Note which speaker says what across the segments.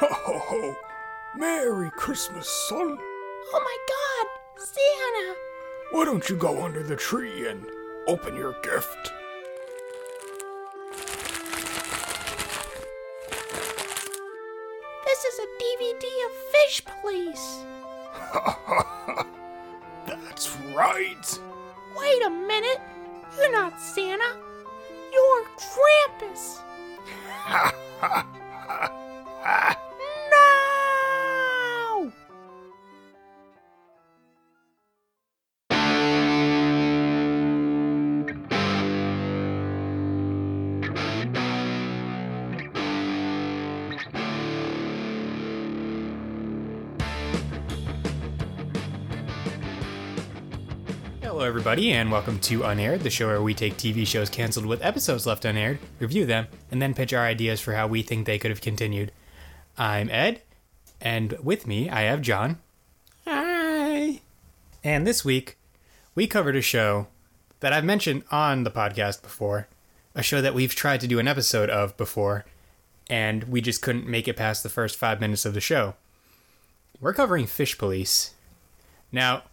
Speaker 1: Ho ho ho! Merry Christmas, son!
Speaker 2: Oh my god! Santa!
Speaker 1: Why don't you go under the tree and open your gift?
Speaker 2: This is a DVD of Fish Police!
Speaker 1: That's right!
Speaker 2: Wait a minute! You're not Santa! You're Krampus! no!
Speaker 3: Hello, everybody, and welcome to Unaired, the show where we take TV shows canceled with episodes left unaired, review them, and then pitch our ideas for how we think they could have continued. I'm Ed, and with me I have John. Hi. And this week, we covered a show that I've mentioned on the podcast before, a show that we've tried to do an episode of before, and we just couldn't make it past the first five minutes of the show. We're covering Fish Police. Now,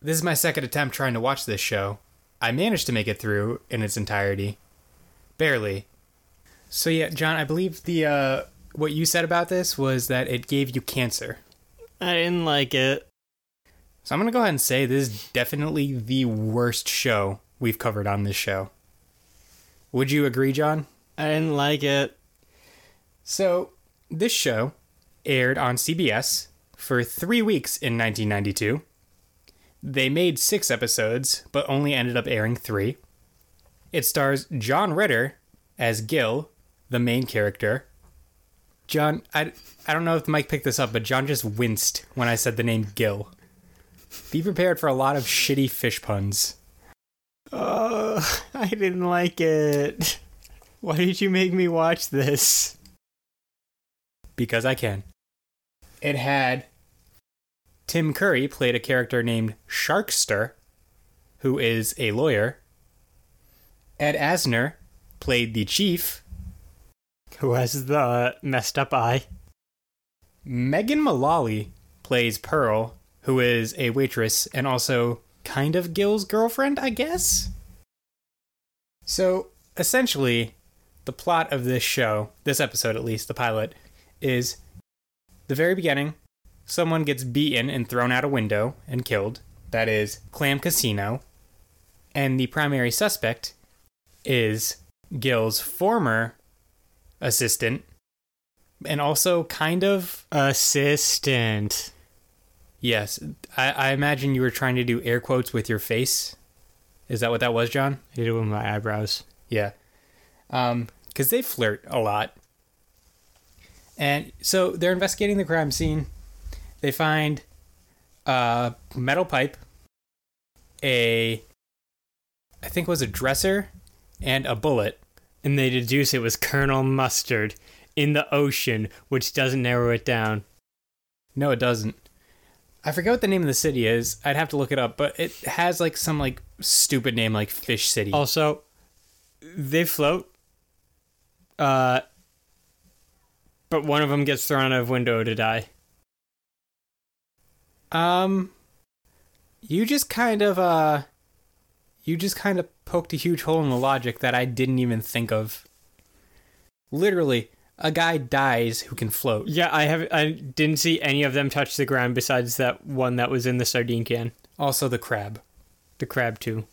Speaker 3: this is my second attempt trying to watch this show. I managed to make it through in its entirety. Barely. So yeah, John, I believe the uh what you said about this was that it gave you cancer.
Speaker 4: I didn't like it.
Speaker 3: So I'm going to go ahead and say this is definitely the worst show we've covered on this show. Would you agree, John?
Speaker 4: I didn't like it.
Speaker 3: So, this show aired on CBS for 3 weeks in 1992. They made 6 episodes, but only ended up airing 3. It stars John Ritter as Gil, the main character. John, I, I don't know if Mike picked this up, but John just winced when I said the name Gil. Be prepared for a lot of shitty fish puns.
Speaker 4: Oh, I didn't like it. Why did you make me watch this?
Speaker 3: because I can. It had Tim Curry played a character named Sharkster, who is a lawyer. Ed Asner played the chief.
Speaker 4: Who has the messed up eye?
Speaker 3: Megan Mullally plays Pearl, who is a waitress and also kind of Gil's girlfriend, I guess. So essentially, the plot of this show, this episode at least, the pilot, is the very beginning, someone gets beaten and thrown out a window and killed. That is Clam Casino. And the primary suspect is Gil's former assistant and also kind of
Speaker 4: Assistant.
Speaker 3: yes I, I imagine you were trying to do air quotes with your face is that what that was john
Speaker 4: I did it with my eyebrows.
Speaker 3: Yeah. Um, because they flirt a lot. And so they're investigating the crime scene. They find a metal pipe, a I think it was a dresser, and a bullet.
Speaker 4: And they deduce it was Colonel Mustard in the ocean, which doesn't narrow it down.
Speaker 3: No, it doesn't. I forget what the name of the city is. I'd have to look it up, but it has like some like stupid name like Fish City.
Speaker 4: Also, they float. Uh, but one of them gets thrown out of window to die.
Speaker 3: Um, you just kind of uh, you just kind of poked a huge hole in the logic that I didn't even think of. Literally, a guy dies who can float.
Speaker 4: Yeah, I have. I didn't see any of them touch the ground besides that one that was in the sardine can.
Speaker 3: Also, the crab.
Speaker 4: The crab too.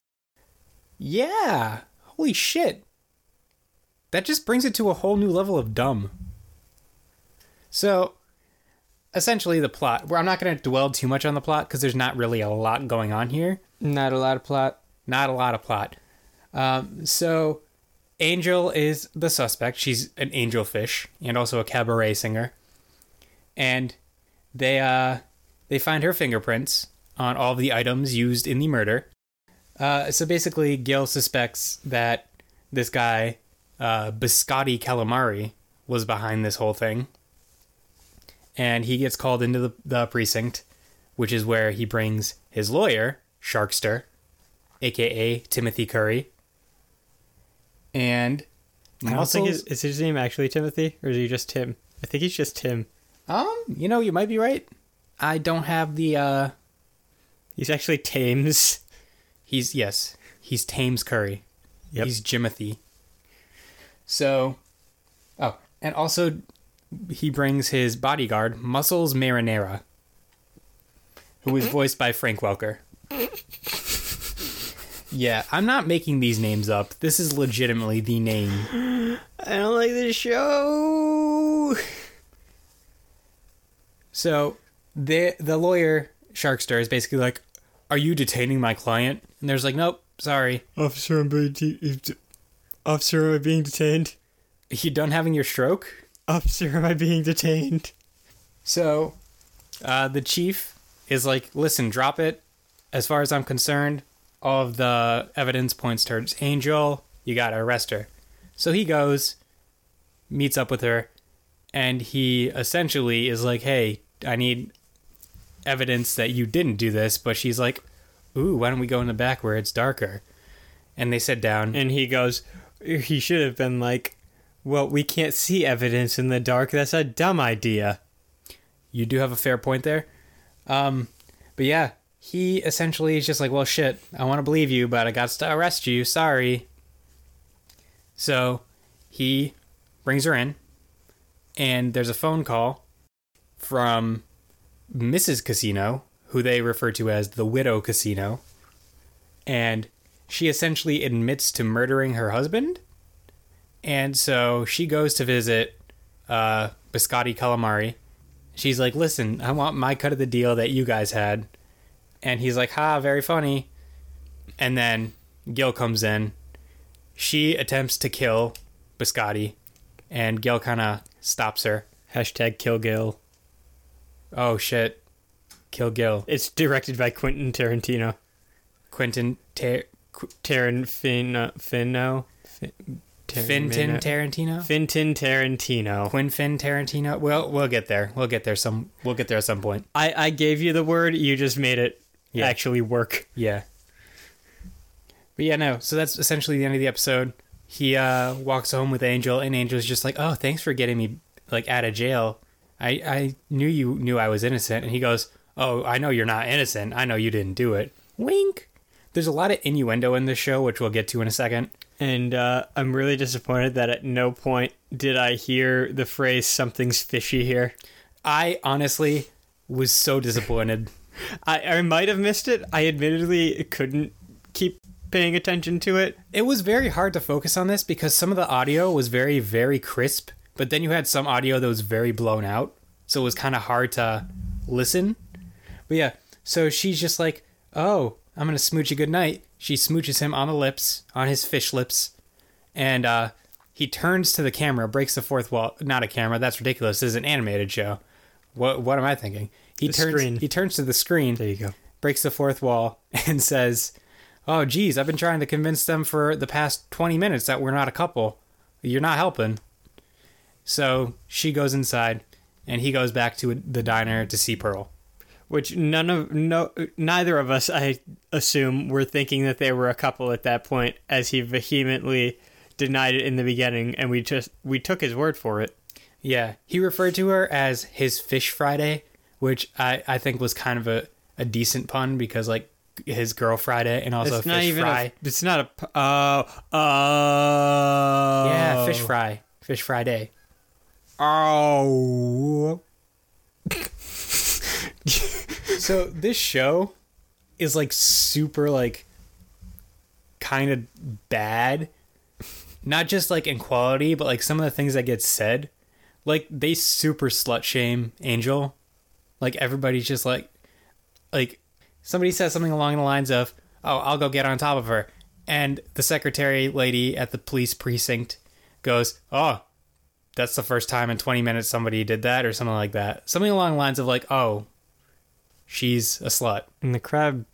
Speaker 3: Yeah, holy shit. That just brings it to a whole new level of dumb. So, essentially, the plot. Where I'm not going to dwell too much on the plot because there's not really a lot going on here.
Speaker 4: Not a lot of plot.
Speaker 3: not a lot of plot. Um, so, Angel is the suspect. She's an angelfish and also a cabaret singer. And they uh, they find her fingerprints on all of the items used in the murder. Uh, so basically, Gil suspects that this guy, uh, Biscotti Calamari, was behind this whole thing. And he gets called into the, the precinct, which is where he brings his lawyer, Sharkster, aka Timothy Curry. And
Speaker 4: I don't think is, is his name actually Timothy, or is he just Tim? I think he's just Tim.
Speaker 3: Um, you know, you might be right. I don't have the uh
Speaker 4: He's actually Thames.
Speaker 3: he's yes, he's Thames Curry.
Speaker 4: Yep.
Speaker 3: He's Jimothy. So Oh, and also he brings his bodyguard, Muscles Marinara, who is voiced by Frank Welker. Yeah, I'm not making these names up. This is legitimately the name.
Speaker 4: I don't like this show.
Speaker 3: So the the lawyer Sharkster is basically like, "Are you detaining my client?" And there's like, "Nope, sorry.
Speaker 4: Officer, I'm being de- Officer, am I being detained?
Speaker 3: You done having your stroke?"
Speaker 4: Officer, am I being detained?
Speaker 3: So, uh, the chief is like, "Listen, drop it. As far as I'm concerned, all of the evidence points towards Angel. You gotta arrest her." So he goes, meets up with her, and he essentially is like, "Hey, I need evidence that you didn't do this." But she's like, "Ooh, why don't we go in the back where it's darker?" And they sit down.
Speaker 4: And he goes, he should have been like, well, we can't see evidence in the dark. That's a dumb idea.
Speaker 3: you do have a fair point there. Um, but yeah, he essentially is just like, well, shit, I want to believe you, but I got to arrest you. Sorry. So he brings her in, and there's a phone call from Mrs. Casino, who they refer to as the Widow Casino, and she essentially admits to murdering her husband. And so she goes to visit uh, Biscotti Calamari. She's like, listen, I want my cut of the deal that you guys had. And he's like, ha, very funny. And then Gil comes in. She attempts to kill Biscotti, and Gil kind of stops her.
Speaker 4: Hashtag kill Gil.
Speaker 3: Oh, shit. Kill Gil.
Speaker 4: It's directed by Quentin Tarantino.
Speaker 3: Quentin Tar-
Speaker 4: Tarantino. Finno. Fin-
Speaker 3: Finton Tarantino?
Speaker 4: Finton Tarantino.
Speaker 3: Quinfin Tarantino? Well, we'll get there. We'll get there some. We'll get there at some point.
Speaker 4: I, I gave you the word, you just made it
Speaker 3: Yeah.
Speaker 4: actually work.
Speaker 3: Yeah. But yeah, no. So that's essentially the end of the episode. He uh, walks home with Angel, and Angel's just like, "Oh, thanks for getting me like out of jail. I I knew you knew I was innocent." And he goes, "Oh, I know you're not innocent. I know you didn't do it." Wink. There's a lot of innuendo in this show, which we'll get to in a second.
Speaker 4: And uh, I'm really disappointed that at no point did I hear the phrase "something's fishy" here.
Speaker 3: I honestly was so disappointed.
Speaker 4: I, I might have missed it. I admittedly couldn't keep paying attention to it.
Speaker 3: It was very hard to focus on this because some of the audio was very, very crisp, but then you had some audio that was very blown out. So it was kind of hard to listen. But yeah, so she's just like, oh, I'm going to smooch you good night. She smooches him on the lips, on his fish lips. And uh, he turns to the camera, breaks the fourth wall. Not a camera, that's ridiculous. This is an animated show. What, what am I thinking? He
Speaker 4: The
Speaker 3: turns,
Speaker 4: screen.
Speaker 3: He turns to the screen
Speaker 4: There you go.
Speaker 3: breaks the fourth wall and says, "Oh, geez, I've been trying to convince them for the past twenty minutes that we're not a couple. You're not helping." So she goes inside, and he goes back to the diner to see Pearl.
Speaker 4: Which none of no neither of us, I assume, were thinking that they were a couple at that point, as he vehemently denied it in the beginning, and we just we took his word for it.
Speaker 3: Yeah, he referred to her as his Fish Friday, which I I think was kind of a a decent pun because like his Girl Friday and also
Speaker 4: it's
Speaker 3: Fish
Speaker 4: not even
Speaker 3: Fry.
Speaker 4: a. It's not a Oh, oh.
Speaker 3: yeah, Fish Fry, Fish Friday.
Speaker 4: Oh.
Speaker 3: So this show is like super like kind of bad. Not just like in quality, but like some of the things that get said. Like they super slut shame Angel. Like everybody's just like like somebody says something along the lines of, "Oh, I'll go get on top of her." And the secretary lady at the police precinct goes, "Oh, that's the first time in 20 minutes somebody did that or something like that." Something along the lines of like, "Oh, she's a slut."
Speaker 4: And the crab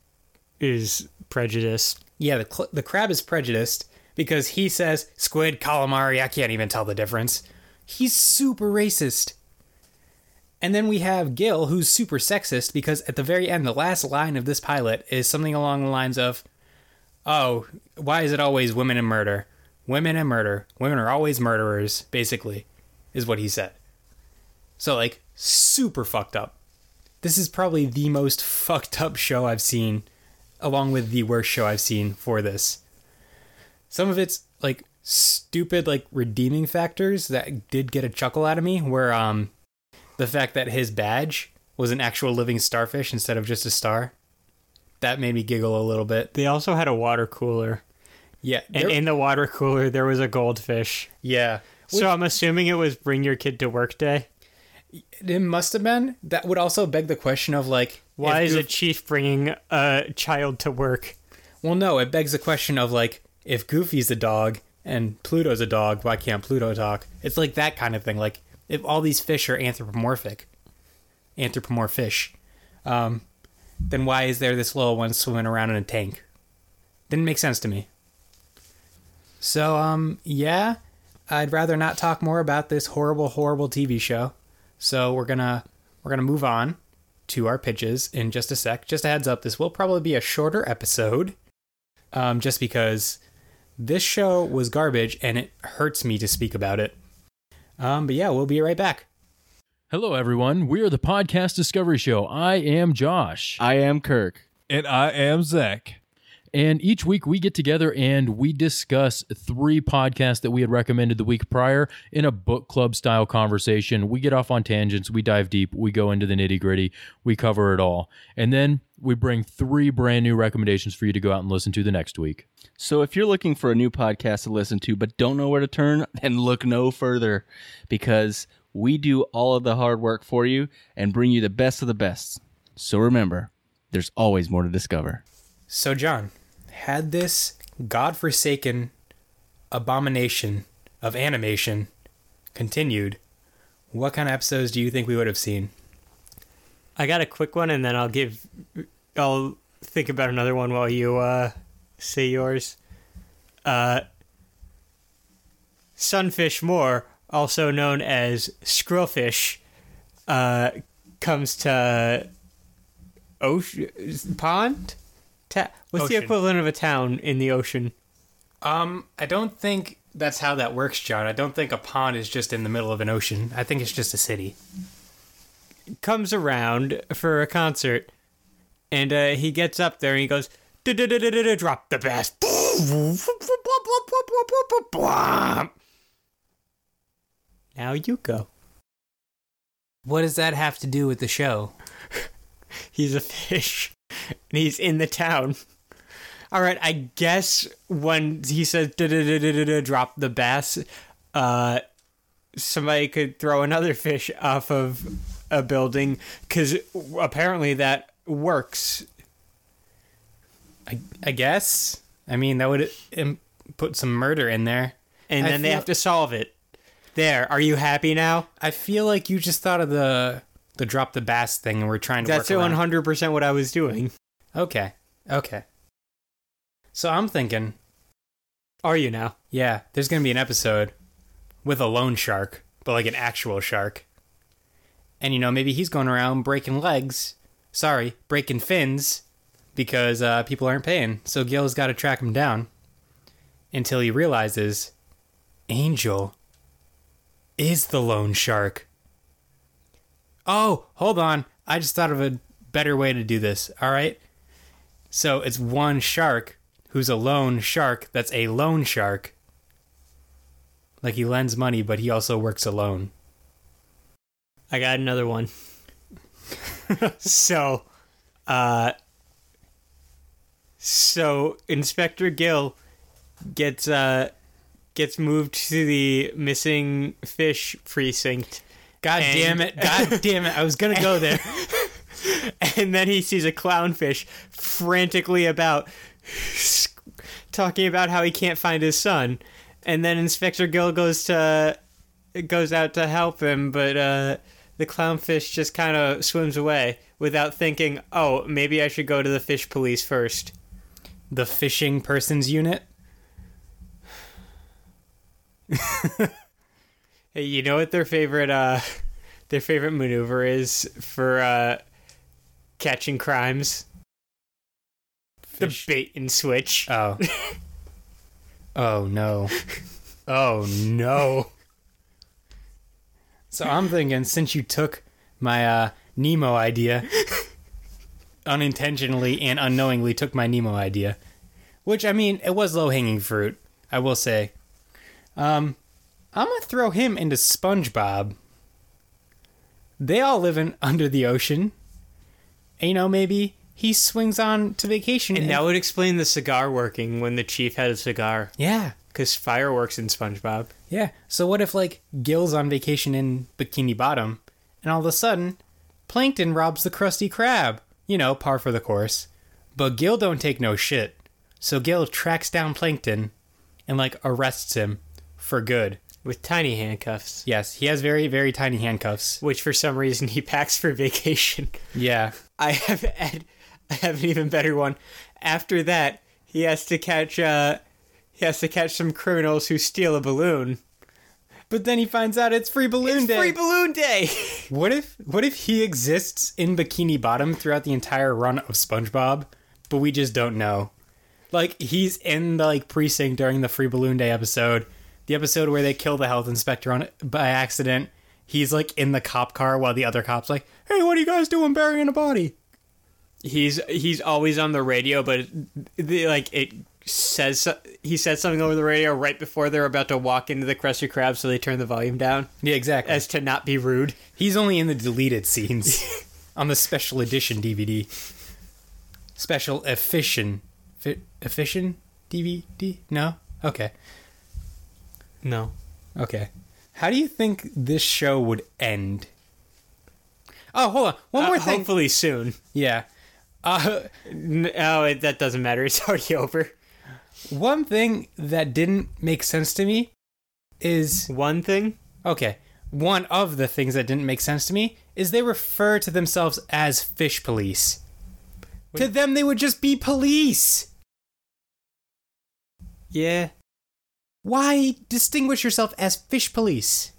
Speaker 4: is prejudiced.
Speaker 3: Yeah, the cl- the crab is prejudiced because he says squid, calamari. I can't even tell the difference. He's super racist. And then we have Gil, who's super sexist because at the very end, the last line of this pilot is something along the lines of, "Oh, why is it always women and murder? Women and murder. Women are always murderers." Basically, is what he said. So like super fucked up. This is probably the most fucked up show I've seen, along with the worst show I've seen for this. Some of it's like stupid, like redeeming factors that did get a chuckle out of me, where um, the fact that his badge was an actual living starfish instead of just a star, that made me giggle a little bit.
Speaker 4: They also had a water cooler,
Speaker 3: Yeah,
Speaker 4: and in the water cooler there was a goldfish.
Speaker 3: yeah.
Speaker 4: So I'm assuming it was bring your kid to work day.
Speaker 3: It must have been. That would also beg the question of like,
Speaker 4: Why is a chief bringing a child to work?
Speaker 3: Well, no, it begs the question of like, if Goofy's a dog and Pluto's a dog, why can't Pluto talk? It's like that kind of thing. Like, if all these fish are anthropomorphic, anthropomorphish, um, then why is there this little one swimming around in a tank? Didn't make sense to me. So, um, yeah, I'd rather not talk more about this horrible, horrible TV show. So we're gonna we're gonna move on to our pitches in just a sec. Just a heads up, this will probably be a shorter episode, um, just because this show was garbage and it hurts me to speak about it. Um, but yeah, we'll be right back.
Speaker 5: Hello, everyone. We are the Podcast Discovery Show. I am Josh.
Speaker 6: I am Kirk.
Speaker 7: And I am Zach.
Speaker 5: And each week we get together and we discuss three podcasts that we had recommended the week prior in a book club style conversation. We get off on tangents, we dive deep, we go into the nitty gritty, we cover it all. And then we bring three brand new recommendations for you to go out and listen to the next week.
Speaker 6: So if you're looking for a new podcast to listen to but don't know where to turn, then look no further because we do all of the hard work for you and bring you the best of the best. So remember, there's always more to discover.
Speaker 3: So, John, had this godforsaken abomination of animation continued, what kind of episodes do you think we would have seen?
Speaker 4: I got a quick one, and then I'll give. I'll think about another one while you uh, say yours. Uh, Sunfish Moore, also known as Skrillfish, uh, comes to ocean pond. Ta- What's the equivalent of a town in the ocean?
Speaker 3: Um, I don't think that's how that works, John. I don't think a pond is just in the middle of an ocean. I think it's just a city.
Speaker 4: comes around for a concert, and uh, he gets up there and he goes, "Du-du-du-du-du-du, "Drop the bass." Now you go.
Speaker 3: What does that have to do with the show?
Speaker 4: He's a fish, and he's in the town. All right, I guess when he says "drop the bass," uh, somebody could throw another fish off of a building because apparently that works.
Speaker 3: I, I guess. I mean, that would um, put some murder in there.
Speaker 4: and
Speaker 3: I
Speaker 4: then they have to solve it. There, are you happy now?
Speaker 3: I feel like you just thought of the the drop the bass thing, and we're trying to
Speaker 4: That's
Speaker 3: work
Speaker 4: hundred percent what I was doing.
Speaker 3: Okay, okay. So I'm thinking,
Speaker 4: Are you now?
Speaker 3: yeah, there's gonna be an episode with a lone shark, but like an actual shark. And you know, maybe he's going around breaking legs. Sorry, breaking fins because uh, people aren't paying. So Gil's got to track him down until he realizes Angel is the lone shark. Oh, hold on. I just thought of a better way to do this. All right. So it's one shark who's a lone shark that's a loan shark. Like he lends money, but he also works alone.
Speaker 4: I got another one. so, uh, so Inspector Gil gets uh gets moved to the missing fish precinct.
Speaker 3: God
Speaker 4: And-
Speaker 3: damn it. God damn it. I was going to go there.
Speaker 4: and then he sees a clownfish frantically about talking about how he can't find his son and then inspector gil goes to goes out to help him but uh the clownfish just kind of swims away without thinking oh maybe i should go to the fish police first
Speaker 3: the fishing persons unit.
Speaker 4: hey you know what their favorite uh their favorite maneuver is for uh catching crimes
Speaker 3: Fish.
Speaker 4: the bait and switch
Speaker 3: Oh. oh no. Oh no. So I'm thinking since you took my uh, Nemo idea, unintentionally and unknowingly took my Nemo idea, which I mean it was low hanging fruit, I will say. Um, I'm gonna throw him into SpongeBob. They all live in under the ocean. And, you know, maybe he swings on to vacation.
Speaker 4: And that would explain the cigar working when the chief had a cigar.
Speaker 3: yeah,
Speaker 4: Because fireworks in SpongeBob.
Speaker 3: Yeah. So what if like Gil's on vacation in Bikini Bottom, and all of a sudden, Plankton robs the Krusty Krab? You know, par for the course. But Gil don't take no shit. So Gil tracks down Plankton, and like arrests him for good.
Speaker 4: With tiny handcuffs.
Speaker 3: Yes, he has very very tiny handcuffs.
Speaker 4: Which for some reason he packs for vacation.
Speaker 3: Yeah.
Speaker 4: I have I have an even better one. After that, he has to catch uh he has to catch some criminals who steal a balloon.
Speaker 3: But then he finds out it's free balloon
Speaker 4: It's
Speaker 3: day.
Speaker 4: free balloon day.
Speaker 3: What if what if he exists in Bikini Bottom throughout the entire run of SpongeBob, but we just don't know? Like he's in the like precinct during the Free Balloon Day episode, the episode where they kill the health inspector on it by accident. He's like in the cop car while the other cops like, "Hey, what are you guys doing burying a body?"
Speaker 4: he's he's always on the radio, but like it says he says something over the radio right before they're about to walk into the Krusty Krab, so they turn the volume down
Speaker 3: Yeah, exactly.
Speaker 4: as to not be rude.
Speaker 3: He's only in the deleted scenes on the special edition DVD. Special efficient, efficient DVD? No. Okay.
Speaker 4: No,
Speaker 3: Okay. How do you think this show would end? Oh, hold on. One more
Speaker 4: Uh,
Speaker 3: thing.
Speaker 4: hopefully soon.
Speaker 3: Yeah. Uh,
Speaker 4: N- Oh, it, that doesn't matter. It's already over.
Speaker 3: one thing that didn't make sense to me is
Speaker 4: One thing.
Speaker 3: okay. One of the things that didn't make sense to me is they refer to themselves as fish police. To them, they would just be police.
Speaker 4: Yeah.
Speaker 3: Why distinguish yourself as fish police?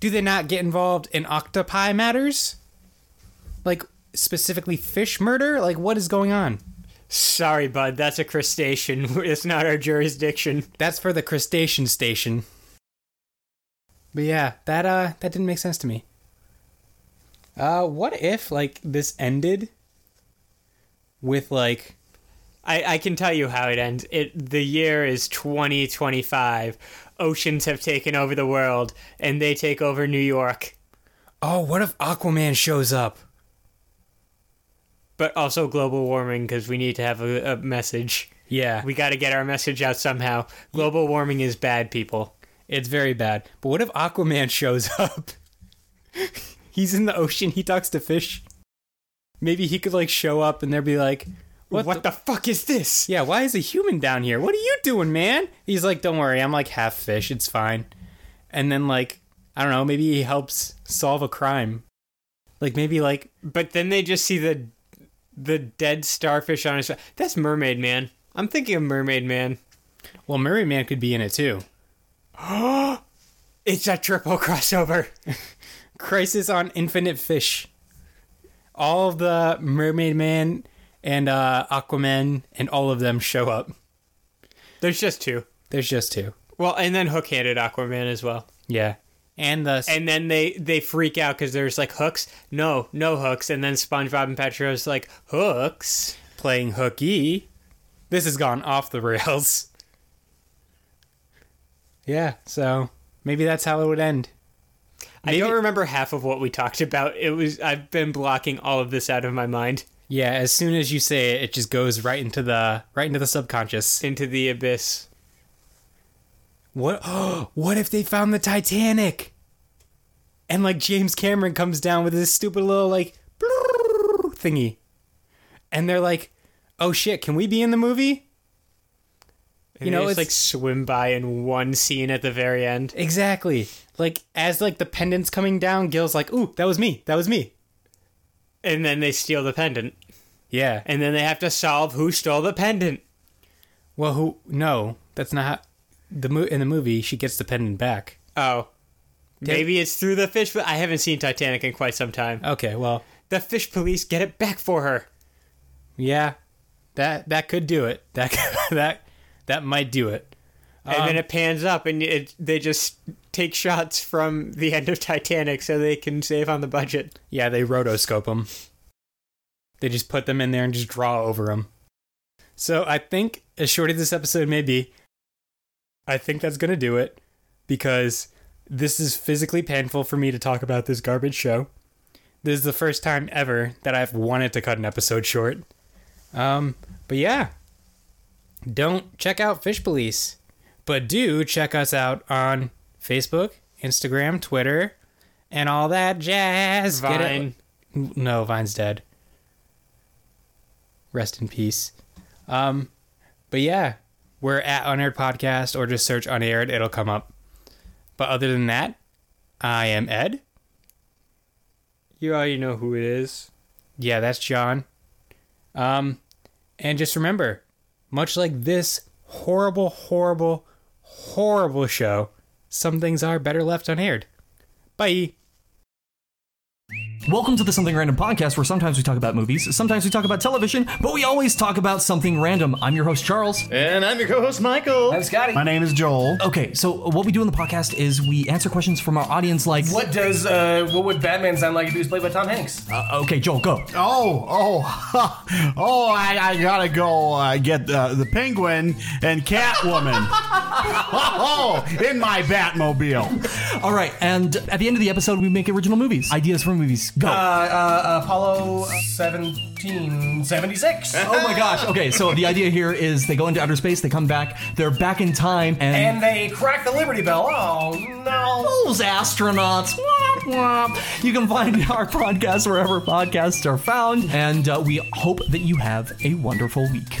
Speaker 3: Do they not get involved in octopi matters? Like specifically fish murder? Like what is going on?
Speaker 4: Sorry, bud. That's a crustacean. It's not our jurisdiction.
Speaker 3: That's for the crustacean station. But yeah, that uh that didn't make sense to me. Uh what if like this ended with like
Speaker 4: I, I can tell you how it ends. It the year is 2025. Oceans have taken over the world, and they take over New York.
Speaker 3: oh what if Aquaman shows up?
Speaker 4: But also global warming because we need to have a, a message.
Speaker 3: Yeah.
Speaker 4: We got to get our message out somehow. Global warming is bad, people.
Speaker 3: It's very bad. But what if Aquaman shows up? He's in the ocean, he talks to fish. Maybe he could like show up and they'd be like,
Speaker 4: What, the, fuck is this?
Speaker 3: Yeah, why is a human down here? What are you doing, man? He's like, Don't worry, I'm like half fish, it's fine. And then like, I don't know, maybe he helps solve a crime. Like maybe like
Speaker 4: But then they just see the the dead starfish on his. That's Mermaid Man. I'm thinking of Mermaid Man.
Speaker 3: well Mermaid Man could be in it too.
Speaker 4: It's a triple crossover.
Speaker 3: Crisis on Infinite Fish. All of the Mermaid Man and uh, Aquaman and all of them show up.
Speaker 4: There's just two.
Speaker 3: There's just two.
Speaker 4: Well, and then hook-handed Aquaman as well.
Speaker 3: Yeah. And the
Speaker 4: And then they they freak out because there's like hooks. No, no hooks. And then SpongeBob and Petro's like hooks.
Speaker 3: playing hooky. This has gone off the rails. Yeah, so maybe that's how it would end.
Speaker 4: I don't remember half of what we talked about. It was I've been blocking all of this out of my mind
Speaker 3: Yeah, as soon as you say it, it just goes right into the right into the subconscious.
Speaker 4: into the abyss.
Speaker 3: What? Oh, what if they found the Titanic? And like James Cameron comes down with this stupid little like thingy, and they're like, "Oh shit, can we be in the movie?"
Speaker 4: And
Speaker 3: You know,
Speaker 4: just,
Speaker 3: it's-
Speaker 4: like swim by in one scene at the very end.
Speaker 3: Exactly. Like as like the pendant's coming down, Gil's like, "Ooh, that was me. That was me."
Speaker 4: And then they steal the pendant.
Speaker 3: Yeah.
Speaker 4: And then they have to solve who stole the pendant.
Speaker 3: Well, who? No, that's not how, the mo- in the movie. She gets the pendant back.
Speaker 4: Oh. Maybe it's through the fish. I haven't seen Titanic in quite some time.
Speaker 3: Okay, well,
Speaker 4: The fish police get it back for her.
Speaker 3: yeah, that that could do it. That that that might do it.
Speaker 4: And then um, it pans up and it, they just take shots from the end of Titanic so they can save on the budget.
Speaker 3: Yeah, they rotoscope them. They just put them in there and just draw over them. So I think, as short as this episode may be, I think that's going to do it because this is physically painful for me to talk about this garbage show. This is the first time ever that I've wanted to cut an episode short. Um, but yeah, don't check out Fish Police, but do check us out on Facebook, Instagram, Twitter, and all that jazz. Get it-
Speaker 4: Vine.
Speaker 3: no, Vine's dead. Rest in peace. Um, but yeah, we're at Unaired Podcast or just search Unaired, it'll come up. But other than that, I am Ed.
Speaker 4: You already know who it is.
Speaker 3: Yeah, that's John. Um, and just remember, much like this horrible, horrible, horrible show, some things are better left unaired. Bye.
Speaker 8: Welcome to the Something Random podcast, where sometimes we talk about movies, sometimes we talk about television, but we always talk about something random. I'm your host, Charles.
Speaker 9: And I'm your co-host Michael.
Speaker 10: I'm Scotty.
Speaker 9: My name is Joel.
Speaker 8: Okay, so what we do in the podcast is we answer questions from our audience, like,
Speaker 10: What does uh, what would Batman sound like if he was played by Tom Hanks?
Speaker 8: Uh, okay, Joel, go.
Speaker 9: Oh, oh, oh! I, I gotta go uh, get uh, the Penguin and Catwoman. oh, in my Batmobile.
Speaker 8: All right, and at the end of the episode, we make original movies, ideas for movies. Go.
Speaker 10: Uh, uh, Apollo 1776.
Speaker 8: oh my gosh. Okay, so the idea here is they go into outer space, they come back, they're back in time, and,
Speaker 10: And they crack the Liberty Bell. Oh no.
Speaker 8: those astronauts. Womp, womp. You can find our podcast wherever podcasts are found, and uh, we hope that you have a wonderful week.